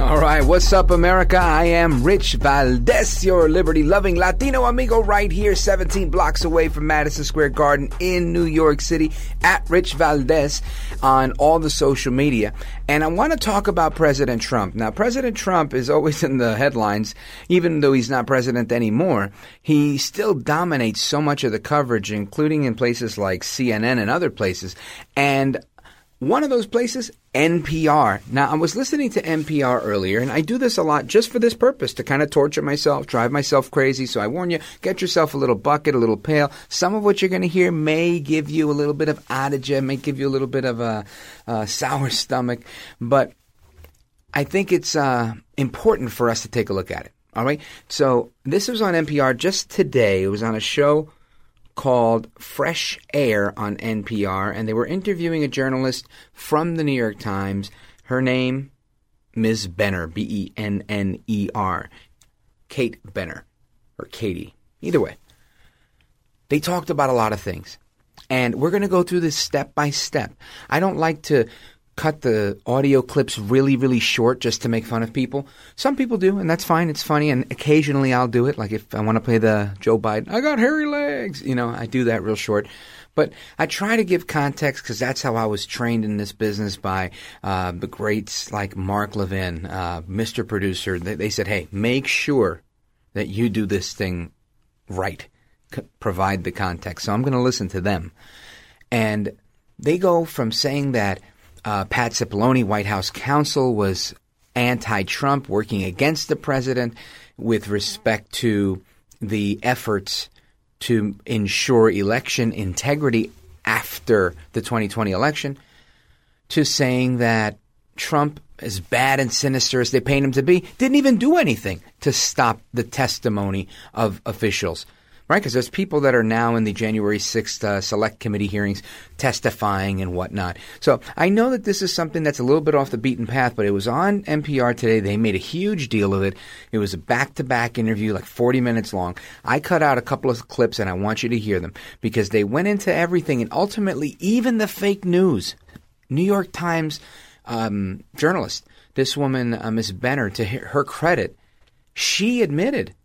All right, what's up, America? I am Rich Valdes, your liberty loving Latino amigo, right here, 17 blocks away from Madison Square Garden in New York City, at Rich Valdes on all the social media. And I want to talk about President Trump. Now, President Trump is always in the headlines, even though he's not president anymore. He still dominates so much of the coverage, including in places like CNN and other places. And one of those places, NPR. Now, I was listening to NPR earlier, and I do this a lot just for this purpose to kind of torture myself, drive myself crazy. So I warn you, get yourself a little bucket, a little pail. Some of what you're going to hear may give you a little bit of adagio, may give you a little bit of a, a sour stomach, but I think it's uh, important for us to take a look at it. All right. So this was on NPR just today. It was on a show called Fresh Air on NPR, and they were interviewing a journalist from the New York Times. Her name, Ms. Benner, B E N N E R, Kate Benner, or Katie. Either way, they talked about a lot of things. And we're going to go through this step by step. I don't like to cut the audio clips really, really short just to make fun of people. Some people do, and that's fine. It's funny, and occasionally I'll do it. Like if I want to play the Joe Biden, I got hairy legs, you know, I do that real short. But I try to give context because that's how I was trained in this business by uh, the greats like Mark Levin, uh, Mr. Producer. They, they said, hey, make sure that you do this thing right. C- provide the context. So I'm going to listen to them. And they go from saying that uh, Pat Cipollone, White House counsel, was anti Trump, working against the president with respect to the efforts to ensure election integrity after the 2020 election, to saying that Trump, as bad and sinister as they paint him to be, didn't even do anything to stop the testimony of officials right? Because there's people that are now in the January 6th uh, select committee hearings testifying and whatnot. So I know that this is something that's a little bit off the beaten path, but it was on NPR today. They made a huge deal of it. It was a back to back interview, like 40 minutes long. I cut out a couple of clips and I want you to hear them because they went into everything and ultimately even the fake news. New York Times um, journalist, this woman, uh, Miss Benner, to her credit, she admitted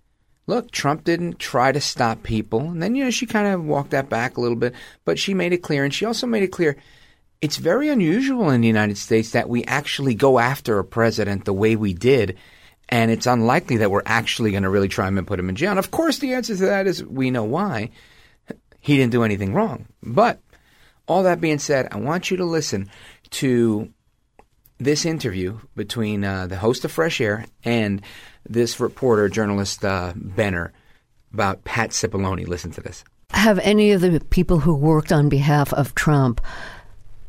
look, Trump didn't try to stop people. And then, you know, she kind of walked that back a little bit, but she made it clear. And she also made it clear it's very unusual in the United States that we actually go after a president the way we did. And it's unlikely that we're actually going to really try him and put him in jail. And of course, the answer to that is we know why. He didn't do anything wrong. But all that being said, I want you to listen to this interview between uh, the host of Fresh Air and this reporter, journalist uh, Benner, about Pat Cipollone. Listen to this. Have any of the people who worked on behalf of Trump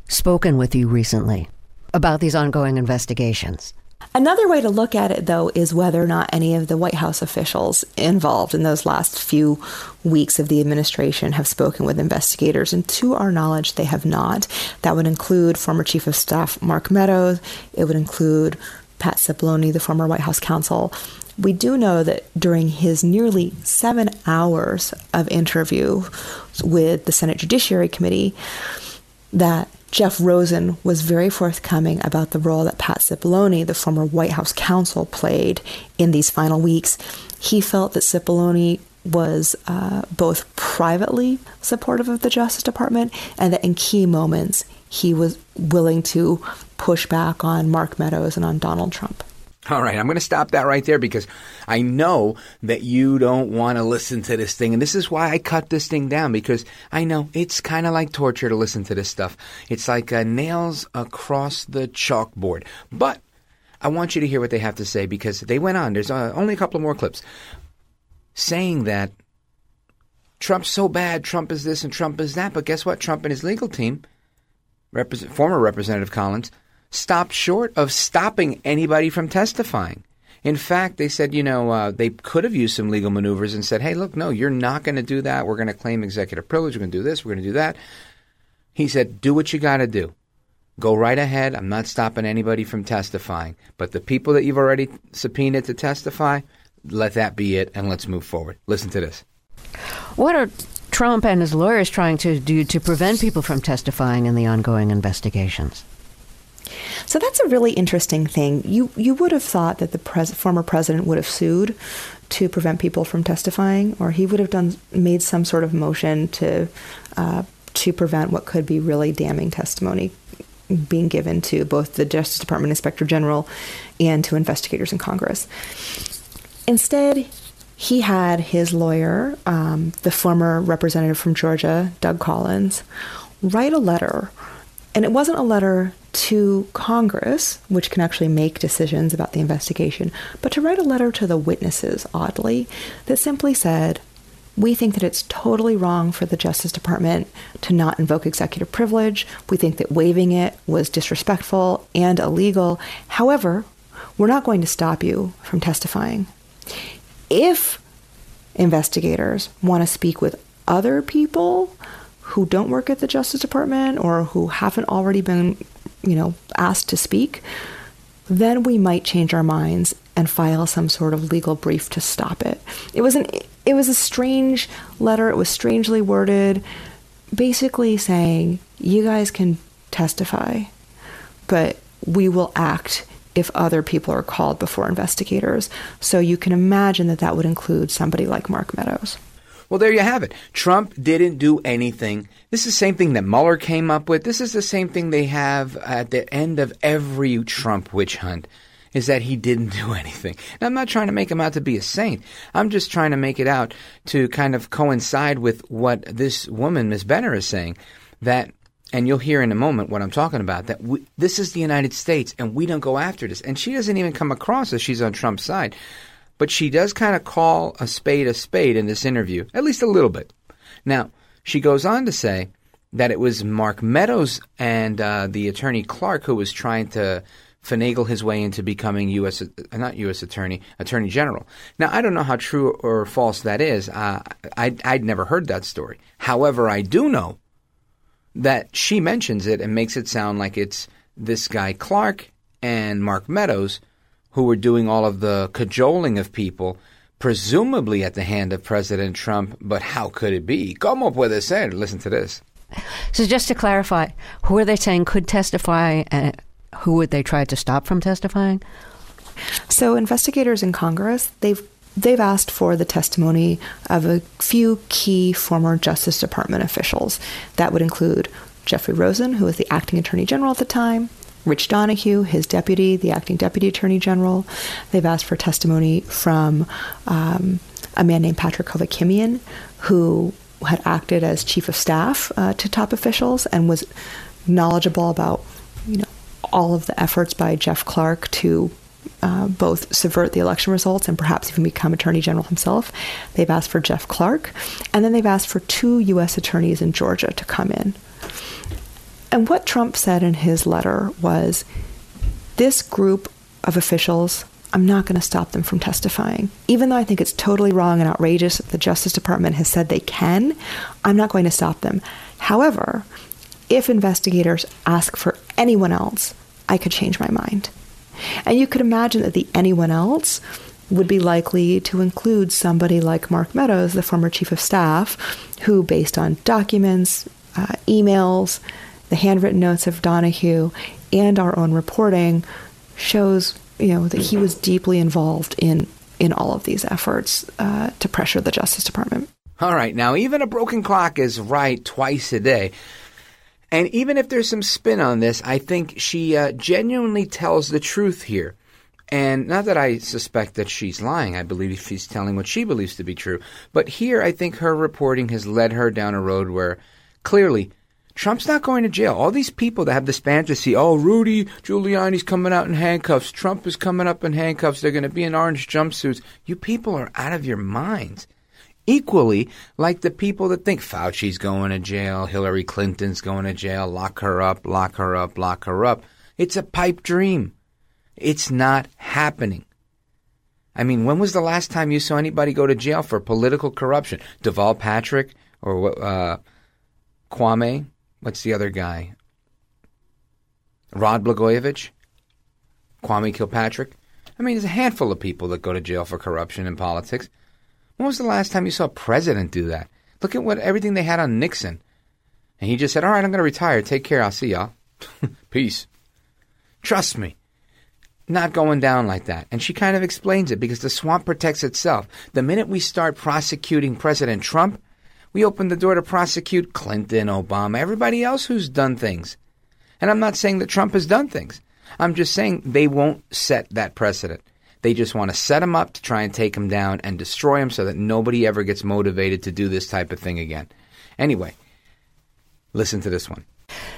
spoken with you recently about these ongoing investigations? Another way to look at it, though, is whether or not any of the White House officials involved in those last few weeks of the administration have spoken with investigators. And to our knowledge, they have not. That would include former Chief of Staff Mark Meadows, it would include Pat Cipollone, the former White House counsel. We do know that during his nearly seven hours of interview with the Senate Judiciary Committee, that Jeff Rosen was very forthcoming about the role that Pat Cipollone, the former White House counsel, played in these final weeks. He felt that Cipollone was uh, both privately supportive of the Justice Department and that in key moments he was willing to push back on Mark Meadows and on Donald Trump. All right, I'm going to stop that right there because I know that you don't want to listen to this thing. And this is why I cut this thing down because I know it's kind of like torture to listen to this stuff. It's like uh, nails across the chalkboard. But I want you to hear what they have to say because they went on. There's uh, only a couple more clips saying that Trump's so bad, Trump is this and Trump is that. But guess what? Trump and his legal team, Former Representative Collins, stopped short of stopping anybody from testifying. In fact, they said, you know, uh, they could have used some legal maneuvers and said, hey, look, no, you're not going to do that. We're going to claim executive privilege. We're going to do this. We're going to do that. He said, do what you got to do. Go right ahead. I'm not stopping anybody from testifying. But the people that you've already subpoenaed to testify, let that be it and let's move forward. Listen to this. What are Trump and his lawyers trying to do to prevent people from testifying in the ongoing investigations? So that's a really interesting thing. You you would have thought that the pres- former president would have sued to prevent people from testifying, or he would have done made some sort of motion to uh, to prevent what could be really damning testimony being given to both the Justice Department Inspector General and to investigators in Congress. Instead, he had his lawyer, um, the former representative from Georgia, Doug Collins, write a letter. And it wasn't a letter to Congress, which can actually make decisions about the investigation, but to write a letter to the witnesses, oddly, that simply said, we think that it's totally wrong for the Justice Department to not invoke executive privilege. We think that waiving it was disrespectful and illegal. However, we're not going to stop you from testifying. If investigators want to speak with other people who don't work at the Justice Department or who haven't already been, you know, asked to speak, then we might change our minds and file some sort of legal brief to stop it. It was an it was a strange letter. It was strangely worded, basically saying, "You guys can testify, but we will act if other people are called before investigators." So you can imagine that that would include somebody like Mark Meadows. Well, there you have it. Trump didn't do anything. This is the same thing that Mueller came up with. This is the same thing they have at the end of every Trump witch hunt is that he didn't do anything. Now, I'm not trying to make him out to be a saint. I'm just trying to make it out to kind of coincide with what this woman, Miss Benner, is saying. That, and you'll hear in a moment what I'm talking about, that we, this is the United States and we don't go after this. And she doesn't even come across as she's on Trump's side. But she does kind of call a spade a spade in this interview, at least a little bit. Now, she goes on to say that it was Mark Meadows and uh, the attorney Clark who was trying to finagle his way into becoming U.S. Uh, not U.S. attorney, attorney general. Now, I don't know how true or false that is. Uh, I, I'd never heard that story. However, I do know that she mentions it and makes it sound like it's this guy Clark and Mark Meadows who were doing all of the cajoling of people, presumably at the hand of President Trump. But how could it be? Como puede ser? Listen to this. So, just to clarify, who are they saying could testify? And who would they try to stop from testifying? So, investigators in Congress, they've they've asked for the testimony of a few key former Justice Department officials. That would include Jeffrey Rosen, who was the acting attorney general at the time, Rich Donahue, his deputy, the acting deputy attorney general. They've asked for testimony from um, a man named Patrick Hovakimian, who had acted as chief of staff uh, to top officials and was knowledgeable about, you know, all of the efforts by Jeff Clark to uh, both subvert the election results and perhaps even become Attorney General himself. They've asked for Jeff Clark, and then they've asked for two U.S. attorneys in Georgia to come in. And what Trump said in his letter was this group of officials, I'm not going to stop them from testifying. Even though I think it's totally wrong and outrageous that the Justice Department has said they can, I'm not going to stop them. However, if investigators ask for anyone else, I could change my mind. And you could imagine that the anyone else would be likely to include somebody like Mark Meadows, the former chief of staff, who, based on documents, uh, emails, the handwritten notes of Donahue, and our own reporting shows you know that he was deeply involved in in all of these efforts uh, to pressure the Justice Department. All right, now even a broken clock is right twice a day. And even if there's some spin on this, I think she uh, genuinely tells the truth here. And not that I suspect that she's lying. I believe she's telling what she believes to be true. But here, I think her reporting has led her down a road where clearly Trump's not going to jail. All these people that have this fantasy, oh, Rudy Giuliani's coming out in handcuffs. Trump is coming up in handcuffs. They're going to be in orange jumpsuits. You people are out of your minds. Equally, like the people that think Fauci's going to jail, Hillary Clinton's going to jail, lock her up, lock her up, lock her up. It's a pipe dream. It's not happening. I mean, when was the last time you saw anybody go to jail for political corruption? Deval Patrick or uh, Kwame? What's the other guy? Rod Blagojevich? Kwame Kilpatrick? I mean, there's a handful of people that go to jail for corruption in politics. When was the last time you saw a president do that? Look at what everything they had on Nixon. And he just said, All right, I'm going to retire. Take care. I'll see y'all. Peace. Trust me not going down like that. And she kind of explains it because the swamp protects itself. The minute we start prosecuting President Trump, we open the door to prosecute Clinton, Obama, everybody else who's done things. And I'm not saying that Trump has done things. I'm just saying they won't set that precedent. They just want to set him up to try and take him down and destroy him so that nobody ever gets motivated to do this type of thing again. Anyway, listen to this one.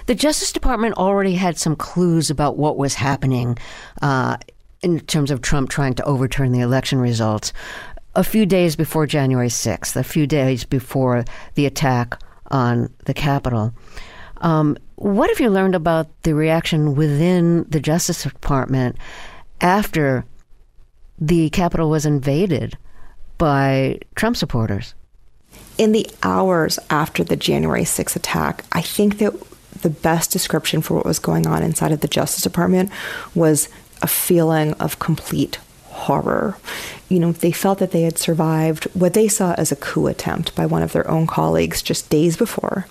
The Justice Department already had some clues about what was happening uh, in terms of Trump trying to overturn the election results a few days before January 6th, a few days before the attack on the Capitol. Um, what have you learned about the reaction within the Justice Department after the Capitol was invaded by Trump supporters? In the hours after the January 6th attack, I think that the best description for what was going on inside of the Justice Department was a feeling of complete horror. You know, they felt that they had survived what they saw as a coup attempt by one of their own colleagues just days before.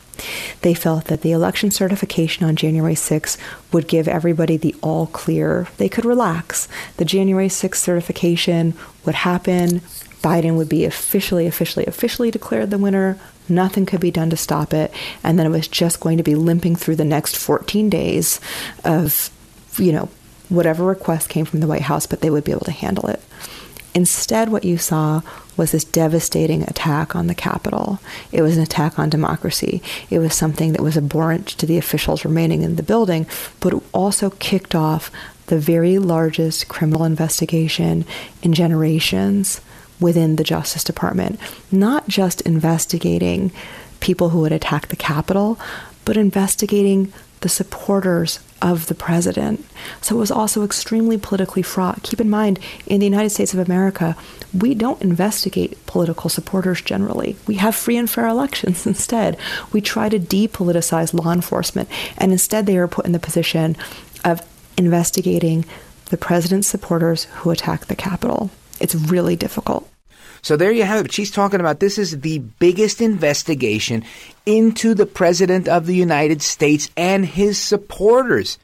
They felt that the election certification on January 6 would give everybody the all clear. They could relax. The January 6 certification would happen. Biden would be officially, officially, officially declared the winner. Nothing could be done to stop it. And then it was just going to be limping through the next 14 days of, you know, whatever request came from the White House, but they would be able to handle it. Instead, what you saw was this devastating attack on the Capitol. It was an attack on democracy. It was something that was abhorrent to the officials remaining in the building, but it also kicked off the very largest criminal investigation in generations within the Justice Department, not just investigating people who would attack the Capitol, but investigating the supporters of the president. So it was also extremely politically fraught. Keep in mind, in the United States of America, we don't investigate political supporters generally. We have free and fair elections instead. We try to depoliticize law enforcement, and instead they are put in the position of investigating the president's supporters who attack the Capitol. It's really difficult. So there you have it. She's talking about this is the biggest investigation into the President of the United States and his supporters.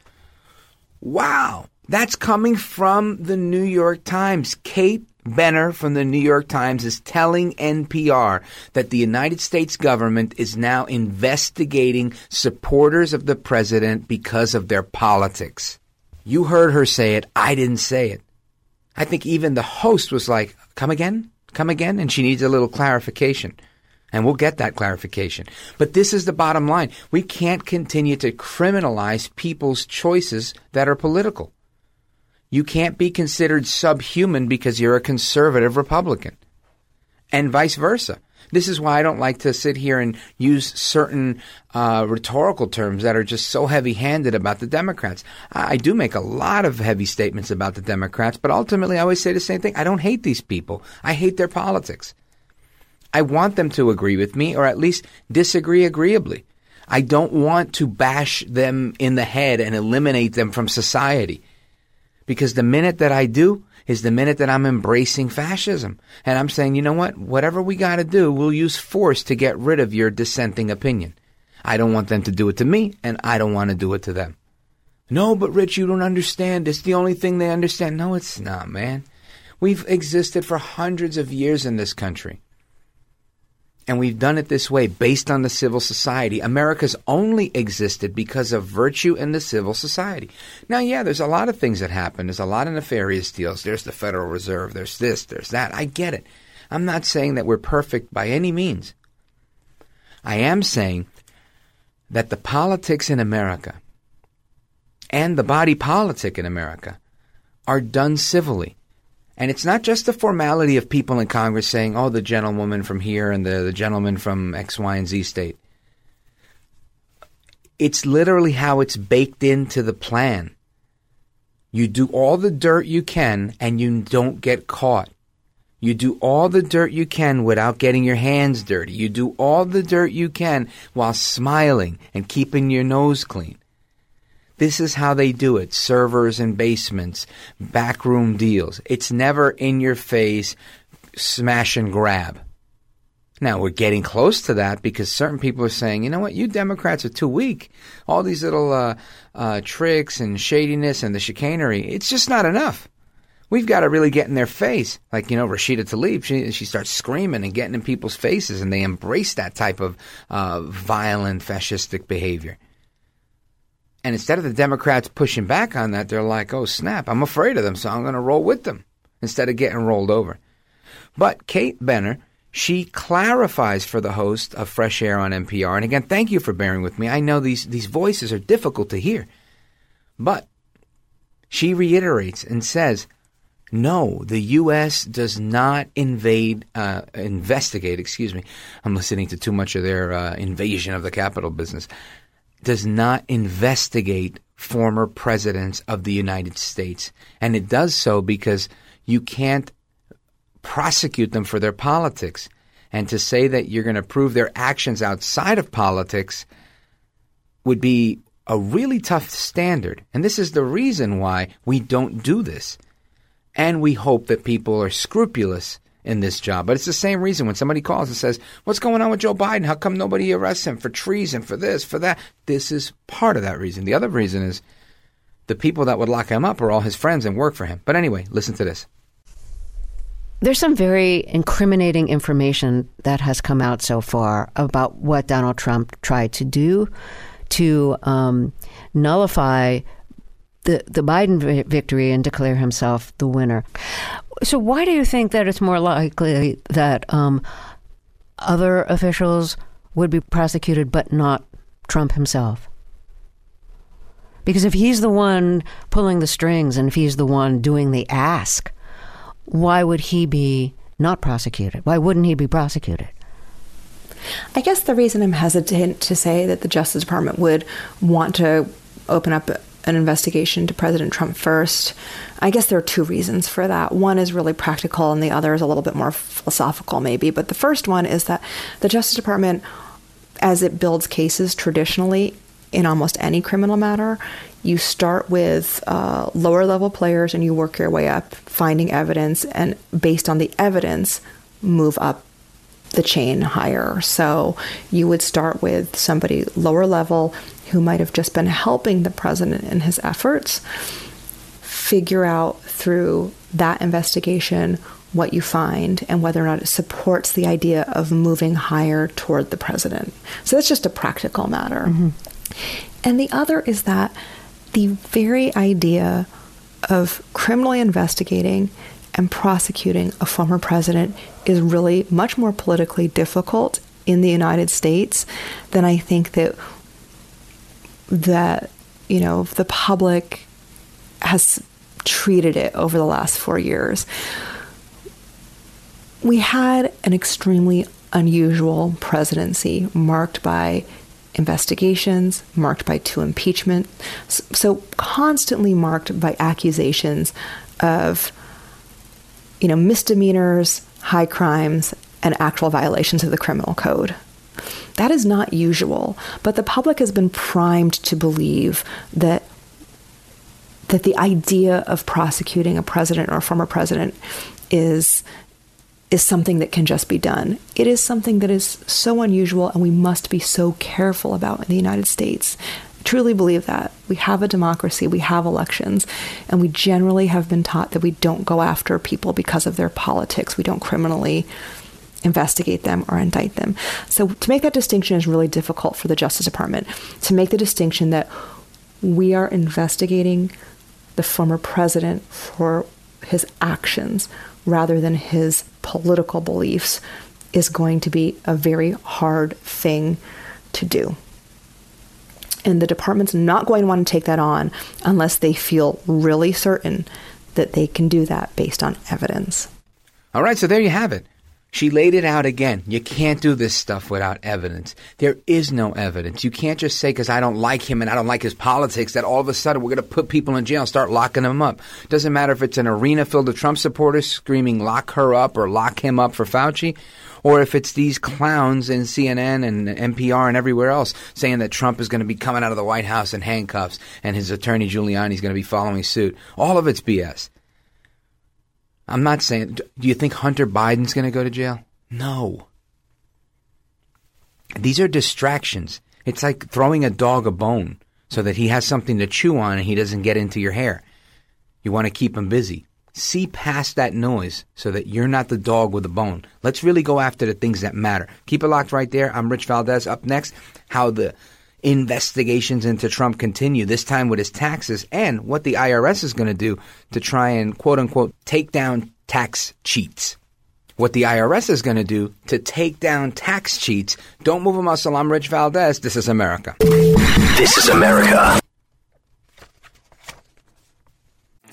Wow. That's coming from the New York Times. Kate Benner from the New York Times is telling NPR that the United States government is now investigating supporters of the president because of their politics. You heard her say it. I didn't say it. I think even the host was like, come again? Come again? And she needs a little clarification. And we'll get that clarification. But this is the bottom line. We can't continue to criminalize people's choices that are political. You can't be considered subhuman because you're a conservative Republican. And vice versa. This is why I don't like to sit here and use certain uh, rhetorical terms that are just so heavy handed about the Democrats. I, I do make a lot of heavy statements about the Democrats, but ultimately I always say the same thing. I don't hate these people, I hate their politics. I want them to agree with me or at least disagree agreeably. I don't want to bash them in the head and eliminate them from society. Because the minute that I do, is the minute that I'm embracing fascism. And I'm saying, you know what? Whatever we got to do, we'll use force to get rid of your dissenting opinion. I don't want them to do it to me, and I don't want to do it to them. No, but Rich, you don't understand. It's the only thing they understand. No, it's not, man. We've existed for hundreds of years in this country. And we've done it this way based on the civil society. America's only existed because of virtue in the civil society. Now, yeah, there's a lot of things that happen. There's a lot of nefarious deals. There's the Federal Reserve. There's this, there's that. I get it. I'm not saying that we're perfect by any means. I am saying that the politics in America and the body politic in America are done civilly. And it's not just the formality of people in Congress saying, oh, the gentlewoman from here and the, the gentleman from X, Y, and Z state. It's literally how it's baked into the plan. You do all the dirt you can and you don't get caught. You do all the dirt you can without getting your hands dirty. You do all the dirt you can while smiling and keeping your nose clean. This is how they do it servers and basements, backroom deals. It's never in your face, smash and grab. Now, we're getting close to that because certain people are saying, you know what, you Democrats are too weak. All these little uh, uh, tricks and shadiness and the chicanery, it's just not enough. We've got to really get in their face. Like, you know, Rashida Tlaib, she, she starts screaming and getting in people's faces, and they embrace that type of uh, violent, fascistic behavior. And instead of the Democrats pushing back on that, they're like, oh, snap, I'm afraid of them, so I'm going to roll with them instead of getting rolled over. But Kate Benner, she clarifies for the host of Fresh Air on NPR. And again, thank you for bearing with me. I know these, these voices are difficult to hear. But she reiterates and says, no, the U.S. does not invade, uh, investigate, excuse me. I'm listening to too much of their uh, invasion of the capital business does not investigate former presidents of the United States. And it does so because you can't prosecute them for their politics. And to say that you're going to prove their actions outside of politics would be a really tough standard. And this is the reason why we don't do this. And we hope that people are scrupulous in this job. But it's the same reason when somebody calls and says, What's going on with Joe Biden? How come nobody arrests him for treason, for this, for that? This is part of that reason. The other reason is the people that would lock him up are all his friends and work for him. But anyway, listen to this. There's some very incriminating information that has come out so far about what Donald Trump tried to do to um, nullify the, the Biden victory and declare himself the winner. So, why do you think that it's more likely that um, other officials would be prosecuted but not Trump himself? Because if he's the one pulling the strings and if he's the one doing the ask, why would he be not prosecuted? Why wouldn't he be prosecuted? I guess the reason I'm hesitant to say that the Justice Department would want to open up an investigation to President Trump first. I guess there are two reasons for that. One is really practical, and the other is a little bit more philosophical, maybe. But the first one is that the Justice Department, as it builds cases traditionally in almost any criminal matter, you start with uh, lower level players and you work your way up, finding evidence, and based on the evidence, move up the chain higher. So you would start with somebody lower level who might have just been helping the president in his efforts figure out through that investigation what you find and whether or not it supports the idea of moving higher toward the president. So that's just a practical matter. Mm-hmm. And the other is that the very idea of criminally investigating and prosecuting a former president is really much more politically difficult in the United States than I think that that you know the public has treated it over the last four years. We had an extremely unusual presidency marked by investigations, marked by two impeachment, so constantly marked by accusations of you know misdemeanors, high crimes, and actual violations of the criminal code. That is not usual, but the public has been primed to believe that that the idea of prosecuting a president or a former president is is something that can just be done. It is something that is so unusual and we must be so careful about in the United States. I truly believe that. We have a democracy, we have elections, and we generally have been taught that we don't go after people because of their politics. We don't criminally investigate them or indict them. So to make that distinction is really difficult for the Justice Department. To make the distinction that we are investigating the former president for his actions rather than his political beliefs is going to be a very hard thing to do. And the department's not going to want to take that on unless they feel really certain that they can do that based on evidence. All right, so there you have it. She laid it out again. You can't do this stuff without evidence. There is no evidence. You can't just say, because I don't like him and I don't like his politics, that all of a sudden we're going to put people in jail and start locking them up. Doesn't matter if it's an arena filled with Trump supporters screaming, lock her up or lock him up for Fauci, or if it's these clowns in CNN and NPR and everywhere else saying that Trump is going to be coming out of the White House in handcuffs and his attorney Giuliani is going to be following suit. All of it's BS. I'm not saying. Do you think Hunter Biden's going to go to jail? No. These are distractions. It's like throwing a dog a bone so that he has something to chew on and he doesn't get into your hair. You want to keep him busy. See past that noise so that you're not the dog with a bone. Let's really go after the things that matter. Keep it locked right there. I'm Rich Valdes. Up next, how the investigations into Trump continue, this time with his taxes and what the IRS is going to do to try and quote unquote take down tax cheats. What the IRS is going to do to take down tax cheats. Don't move a muscle. I'm Rich Valdes. This is America. This is America.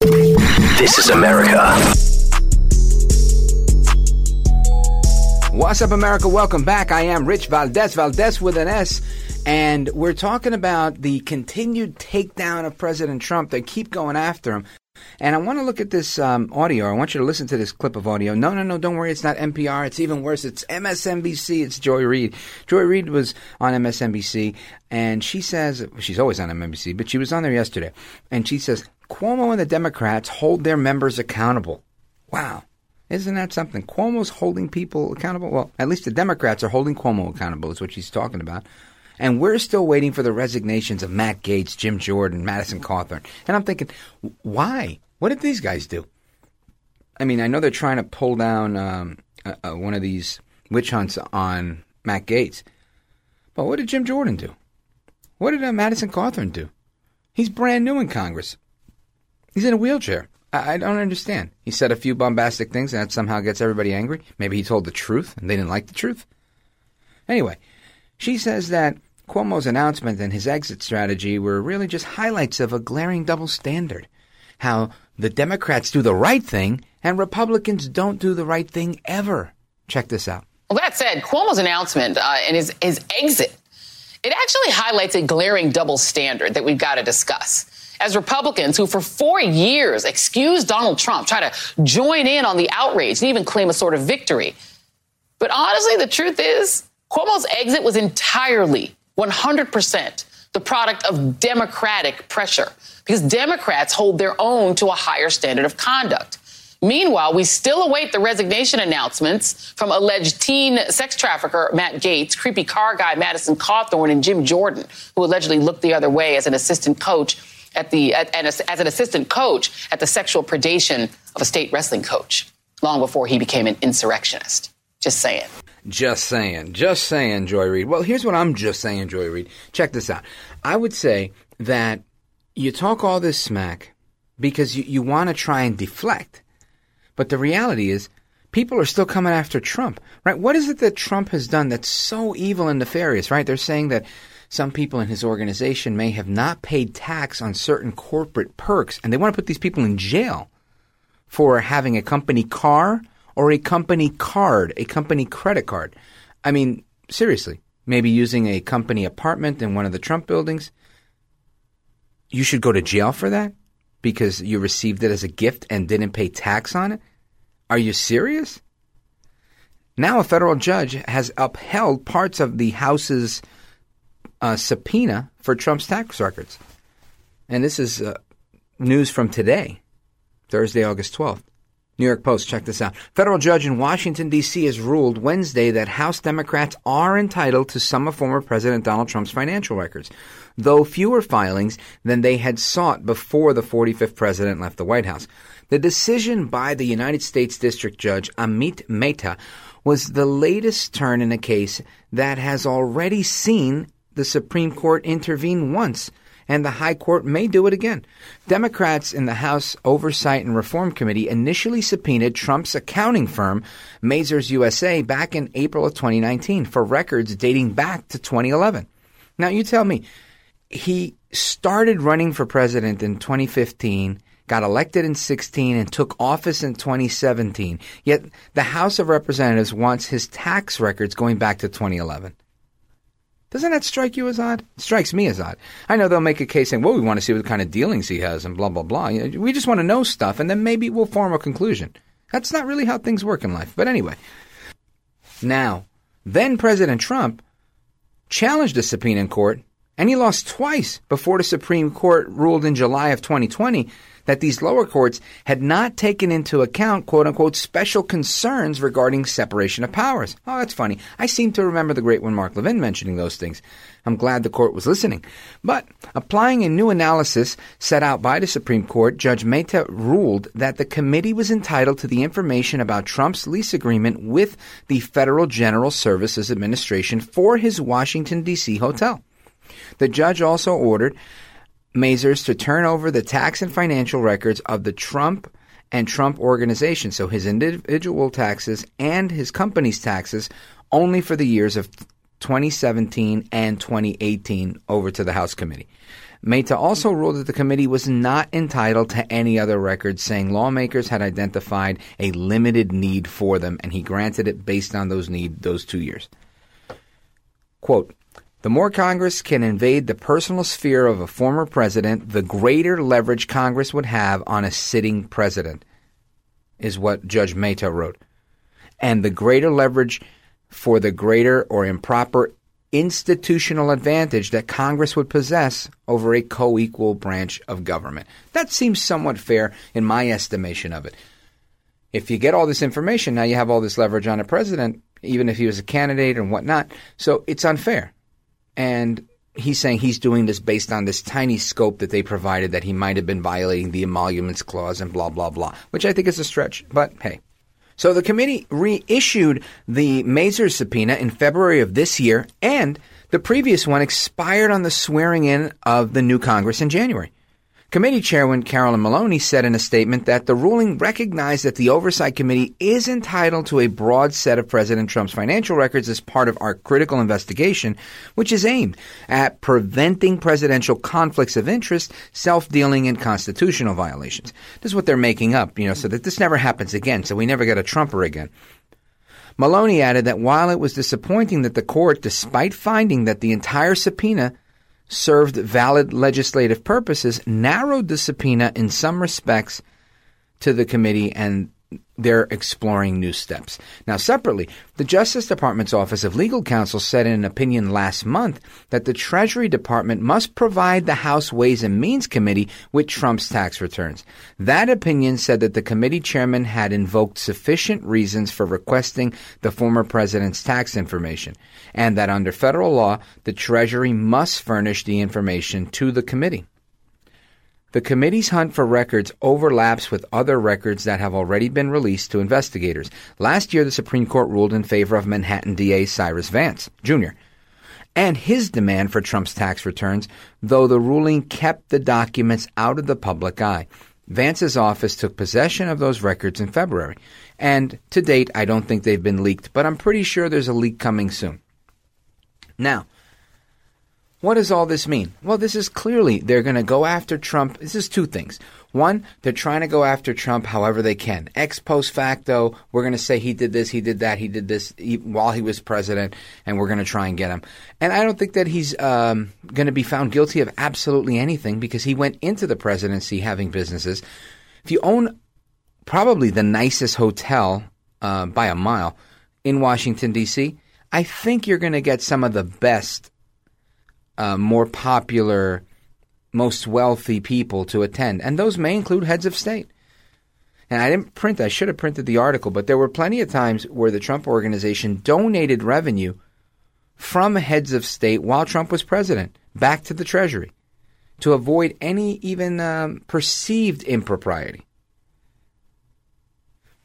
This is America. What's up, America? Welcome back. I am Rich Valdes, Valdes with an S, and we're talking about the continued takedown of President Trump. They keep going after him. And I want to look at this um, audio. I want you to listen to this clip of audio. No, no, no, don't worry. It's not NPR. It's even worse. It's MSNBC. It's Joy Reid. Joy Reid was on MSNBC, and she says, she's always on MSNBC, but she was on there yesterday. And she says, Cuomo and the Democrats hold their members accountable. Wow. Isn't that something? Cuomo's holding people accountable. Well, at least the Democrats are holding Cuomo accountable, is what she's talking about. And we're still waiting for the resignations of Matt Gaetz, Jim Jordan, Madison Cawthorn. And I'm thinking, why? What did these guys do? I mean, I know they're trying to pull down um, uh, uh, one of these witch hunts on Matt Gaetz. But what did Jim Jordan do? What did uh, Madison Cawthorn do? He's brand new in Congress. He's in a wheelchair. I, I don't understand. He said a few bombastic things and that somehow gets everybody angry. Maybe he told the truth and they didn't like the truth. Anyway, she says that Cuomo's announcement and his exit strategy were really just highlights of a glaring double standard. How the Democrats do the right thing and Republicans don't do the right thing ever. Check this out. Well, that said, Cuomo's announcement uh, and his, his exit, it actually highlights a glaring double standard that we've got to discuss. As Republicans who for four years excused Donald Trump, try to join in on the outrage and even claim a sort of victory. But honestly, the truth is, Cuomo's exit was entirely 100% the product of Democratic pressure because Democrats hold their own to a higher standard of conduct. Meanwhile, we still await the resignation announcements from alleged teen sex trafficker Matt Gaetz, creepy car guy Madison Cawthorn, and Jim Jordan, who allegedly looked the other way as an assistant coach at the at, as an assistant coach at the sexual predation of a state wrestling coach long before he became an insurrectionist. Just saying. Just saying. Just saying, Joy Reid. Well, here's what I'm just saying, Joy Reid. Check this out. I would say that you talk all this smack because you, you want to try and deflect. But the reality is, people are still coming after Trump, right? What is it that Trump has done that's so evil and nefarious, right? They're saying that some people in his organization may have not paid tax on certain corporate perks, and they want to put these people in jail for having a company car or a company card, a company credit card. I mean, seriously, maybe using a company apartment in one of the Trump buildings. You should go to jail for that because you received it as a gift and didn't pay tax on it? Are you serious? Now, a federal judge has upheld parts of the House's uh, subpoena for Trump's tax records. And this is uh, news from today, Thursday, August 12th. New York Post, check this out. Federal judge in Washington, D.C. has ruled Wednesday that House Democrats are entitled to some of former President Donald Trump's financial records, though fewer filings than they had sought before the 45th president left the White House. The decision by the United States District Judge Amit Mehta was the latest turn in a case that has already seen the Supreme Court intervene once and the High Court may do it again. Democrats in the House Oversight and Reform Committee initially subpoenaed Trump's accounting firm, Mazars USA, back in April of 2019 for records dating back to 2011. Now, you tell me, he started running for president in 2015 got elected in 16 and took office in 2017. Yet the House of Representatives wants his tax records going back to 2011. Doesn't that strike you as odd? It strikes me as odd. I know they'll make a case saying, well, we want to see what kind of dealings he has and blah, blah, blah. We just want to know stuff and then maybe we'll form a conclusion. That's not really how things work in life. But anyway. Now, then President Trump challenged a subpoena in court and he lost twice before the Supreme Court ruled in July of 2020 that these lower courts had not taken into account quote unquote special concerns regarding separation of powers. Oh, that's funny. I seem to remember the great one Mark Levin mentioning those things. I'm glad the court was listening. But applying a new analysis set out by the Supreme Court, Judge Mehta ruled that the committee was entitled to the information about Trump's lease agreement with the Federal General Services Administration for his Washington, D.C. hotel. The judge also ordered Mazars to turn over the tax and financial records of the Trump and Trump organization, so his individual taxes and his company's taxes, only for the years of 2017 and 2018 over to the House committee. Mehta also ruled that the committee was not entitled to any other records, saying lawmakers had identified a limited need for them, and he granted it based on those need those two years. Quote, the more Congress can invade the personal sphere of a former president, the greater leverage Congress would have on a sitting president, is what Judge Mehta wrote. And the greater leverage for the greater or improper institutional advantage that Congress would possess over a co equal branch of government. That seems somewhat fair in my estimation of it. If you get all this information, now you have all this leverage on a president, even if he was a candidate and whatnot. So it's unfair. And he's saying he's doing this based on this tiny scope that they provided that he might have been violating the emoluments clause and blah, blah, blah, which I think is a stretch, but hey. So the committee reissued the Mazars subpoena in February of this year, and the previous one expired on the swearing in of the new Congress in January. Committee Chairman Carolyn Maloney said in a statement that the ruling recognized that the Oversight Committee is entitled to a broad set of President Trump's financial records as part of our critical investigation, which is aimed at preventing presidential conflicts of interest, self-dealing, and constitutional violations. This is what they're making up, you know, so that this never happens again, so we never get a Trumper again. Maloney added that while it was disappointing that the court, despite finding that the entire subpoena served valid legislative purposes, narrowed the subpoena in some respects to the committee and they're exploring new steps. Now, separately, the Justice Department's Office of Legal Counsel said in an opinion last month that the Treasury Department must provide the House Ways and Means Committee with Trump's tax returns. That opinion said that the committee chairman had invoked sufficient reasons for requesting the former president's tax information, and that under federal law, the Treasury must furnish the information to the committee. The committee's hunt for records overlaps with other records that have already been released to investigators. Last year, the Supreme Court ruled in favor of Manhattan DA Cyrus Vance, Jr., and his demand for Trump's tax returns, though the ruling kept the documents out of the public eye. Vance's office took possession of those records in February. And to date, I don't think they've been leaked, but I'm pretty sure there's a leak coming soon. Now, what does all this mean? Well, this is clearly they're going to go after Trump. This is two things. One, they're trying to go after Trump however they can. Ex post facto, we're going to say he did this, he did that, he did this while he was president, and we're going to try and get him. And I don't think that he's um, going to be found guilty of absolutely anything because he went into the presidency having businesses. If you own probably the nicest hotel uh, by a mile, in Washington, D.C., I think you're going to get some of the best, uh, more popular, most wealthy people to attend. And those may include heads of state. And I didn't print, I should have printed the article, but there were plenty of times where the Trump organization donated revenue from heads of state while Trump was president back to the Treasury to avoid any even um, perceived impropriety.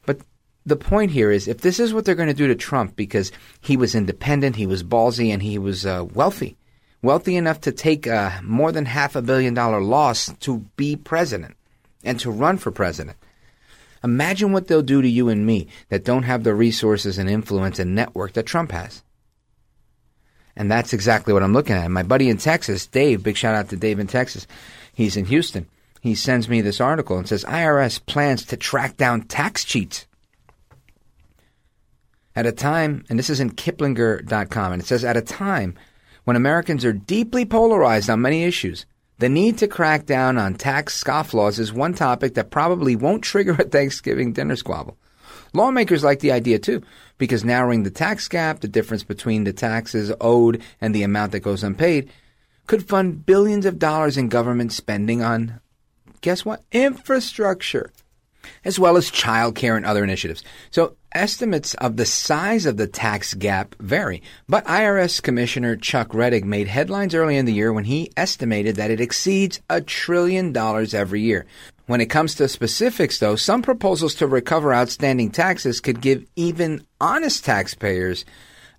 But the point here is if this is what they're going to do to Trump because he was independent, he was ballsy, and he was uh, wealthy, wealthy enough to take a more than half a billion dollar loss to be president and to run for president. Imagine what they'll do to you and me that don't have the resources and influence and network that Trump has. And that's exactly what I'm looking at. My buddy in Texas, Dave, big shout out to Dave in Texas. He's in Houston. He sends me this article and says IRS plans to track down tax cheats. At a time, and this is in Kiplinger.com, and it says at a time when Americans are deeply polarized on many issues, the need to crack down on tax scofflaws is one topic that probably won't trigger a Thanksgiving dinner squabble. Lawmakers like the idea too, because narrowing the tax gap, the difference between the taxes owed and the amount that goes unpaid, could fund billions of dollars in government spending on, guess what? Infrastructure, as well as child care and other initiatives. So estimates of the size of the tax gap vary, but IRS Commissioner Chuck Rettig made headlines early in the year when he estimated that it exceeds a trillion dollars every year. When it comes to specifics, though, some proposals to recover outstanding taxes could give even honest taxpayers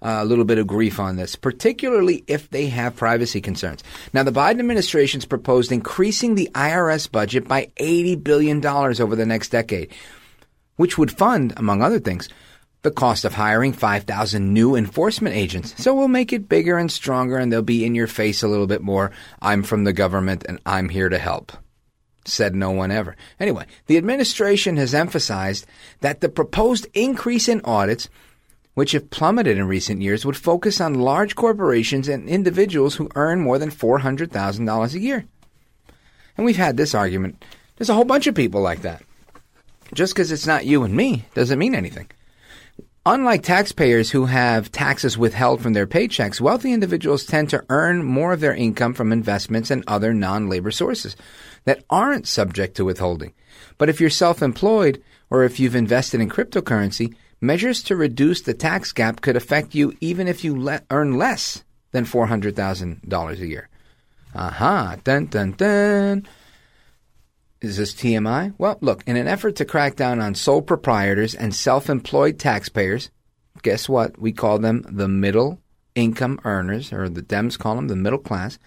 Uh, a little bit of grief on this, particularly if they have privacy concerns. Now, the Biden administration's proposed increasing the IRS budget by $80 billion over the next decade, which would fund, among other things, the cost of hiring 5,000 new enforcement agents. So we'll make it bigger and stronger, and they'll be in your face a little bit more. I'm from the government, and I'm here to help said no one ever. Anyway, the administration has emphasized that the proposed increase in audits, which have plummeted in recent years, would focus on large corporations and individuals who earn more than $400,000 a year. And we've had this argument. There's a whole bunch of people like that. Just because it's not you and me doesn't mean anything. Unlike taxpayers who have taxes withheld from their paychecks, wealthy individuals tend to earn more of their income from investments and other non labor sources that aren't subject to withholding. But if you're self employed or if you've invested in cryptocurrency, measures to reduce the tax gap could affect you even if you le- earn less than $400,000 a year. Aha, uh-huh. dun dun dun. Is this TMI? Well, look, in an effort to crack down on sole proprietors and self employed taxpayers, guess what? We call them the middle income earners, or the Dems call them the middle class,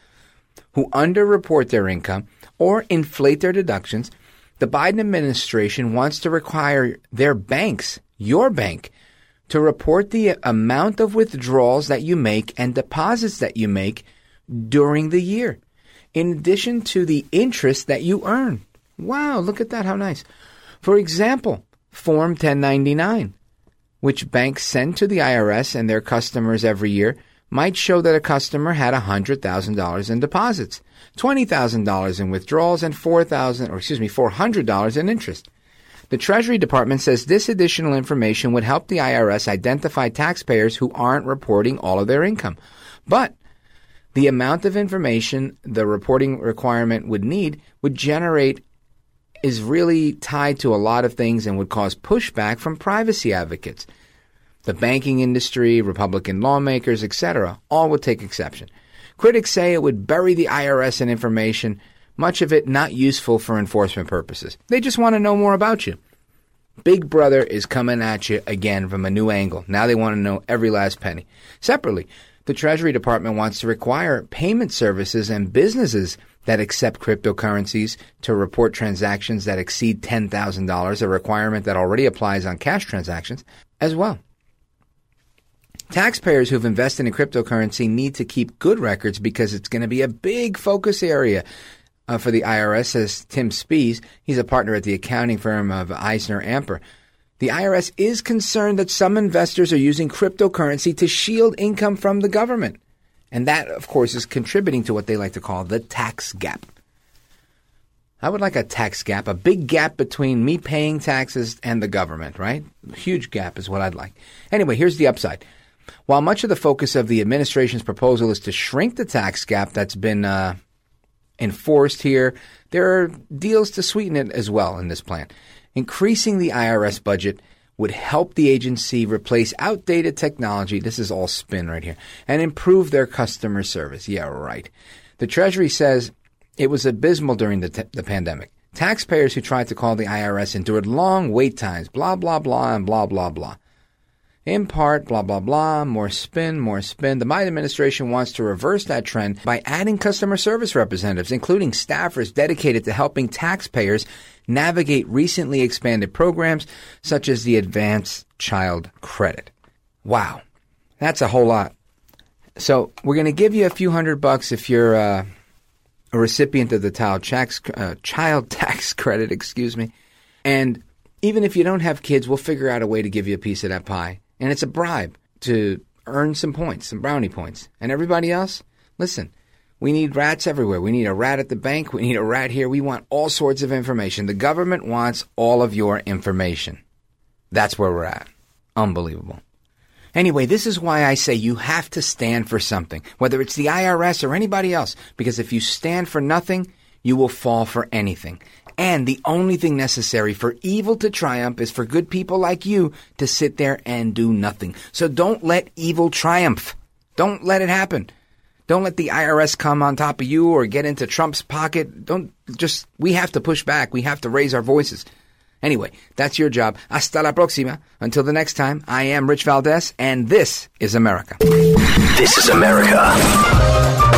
who underreport their income or inflate their deductions, the Biden administration wants to require their banks, your bank, to report the amount of withdrawals that you make and deposits that you make during the year, in addition to the interest that you earn. Wow, look at that. How nice. For example, Form 1099, which banks send to the IRS and their customers every year, might show that a customer had $100,000 in deposits, $20,000 in withdrawals, and 4,000 or excuse me, $400 in interest. The Treasury Department says this additional information would help the IRS identify taxpayers who aren't reporting all of their income. But the amount of information the reporting requirement would need would generate is really tied to a lot of things and would cause pushback from privacy advocates. The banking industry, Republican lawmakers, etc., all would take exception. Critics say it would bury the IRS in information, much of it not useful for enforcement purposes. They just want to know more about you. Big Brother is coming at you again from a new angle. Now they want to know every last penny. Separately, the Treasury Department wants to require payment services and businesses that accept cryptocurrencies to report transactions that exceed $10,000, a requirement that already applies on cash transactions, as well. Taxpayers who've invested in cryptocurrency need to keep good records because it's going to be a big focus area uh, for the IRS, says Tim Speiss. He's a partner at the accounting firm of EisnerAmper. The IRS is concerned that some investors are using cryptocurrency to shield income from the government. And that, of course, is contributing to what they like to call the tax gap. I would like a tax gap, a big gap between me paying taxes and the government, right? Huge gap is what I'd like. Anyway, here's the upside. While much of the focus of the administration's proposal is to shrink the tax gap that's been uh, enforced here, there are deals to sweeten it as well in this plan. Increasing the IRS budget would help the agency replace outdated technology. This is all spin right here and improve their customer service. Yeah, right. The Treasury says it was abysmal during the, t- the pandemic. Taxpayers who tried to call the IRS endured long wait times, blah, blah, blah, and blah, blah, blah. In part, blah, blah, blah, more spin, more spin. The Biden administration wants to reverse that trend by adding customer service representatives, including staffers dedicated to helping taxpayers navigate recently expanded programs such as the Advanced Child Credit. Wow, that's a whole lot. So we're going to give you a few hundred bucks if you're uh, a recipient of the child tax, uh, child tax credit, excuse me. And even if you don't have kids, we'll figure out a way to give you a piece of that pie. And it's a bribe to earn some points, some brownie points. And everybody else, listen, we need rats everywhere. We need a rat at the bank. We need a rat here. We want all sorts of information. The government wants all of your information. That's where we're at. Unbelievable. Anyway, this is why I say you have to stand for something, whether it's the IRS or anybody else, because if you stand for nothing, you will fall for anything. And the only thing necessary for evil to triumph is for good people like you to sit there and do nothing. So don't let evil triumph. Don't let it happen. Don't let the IRS come on top of you or get into Trump's pocket. Don't just, we have to push back. We have to raise our voices. Anyway, that's your job. Hasta la próxima. Until the next time, I am Rich Valdes, and this is America. This is America.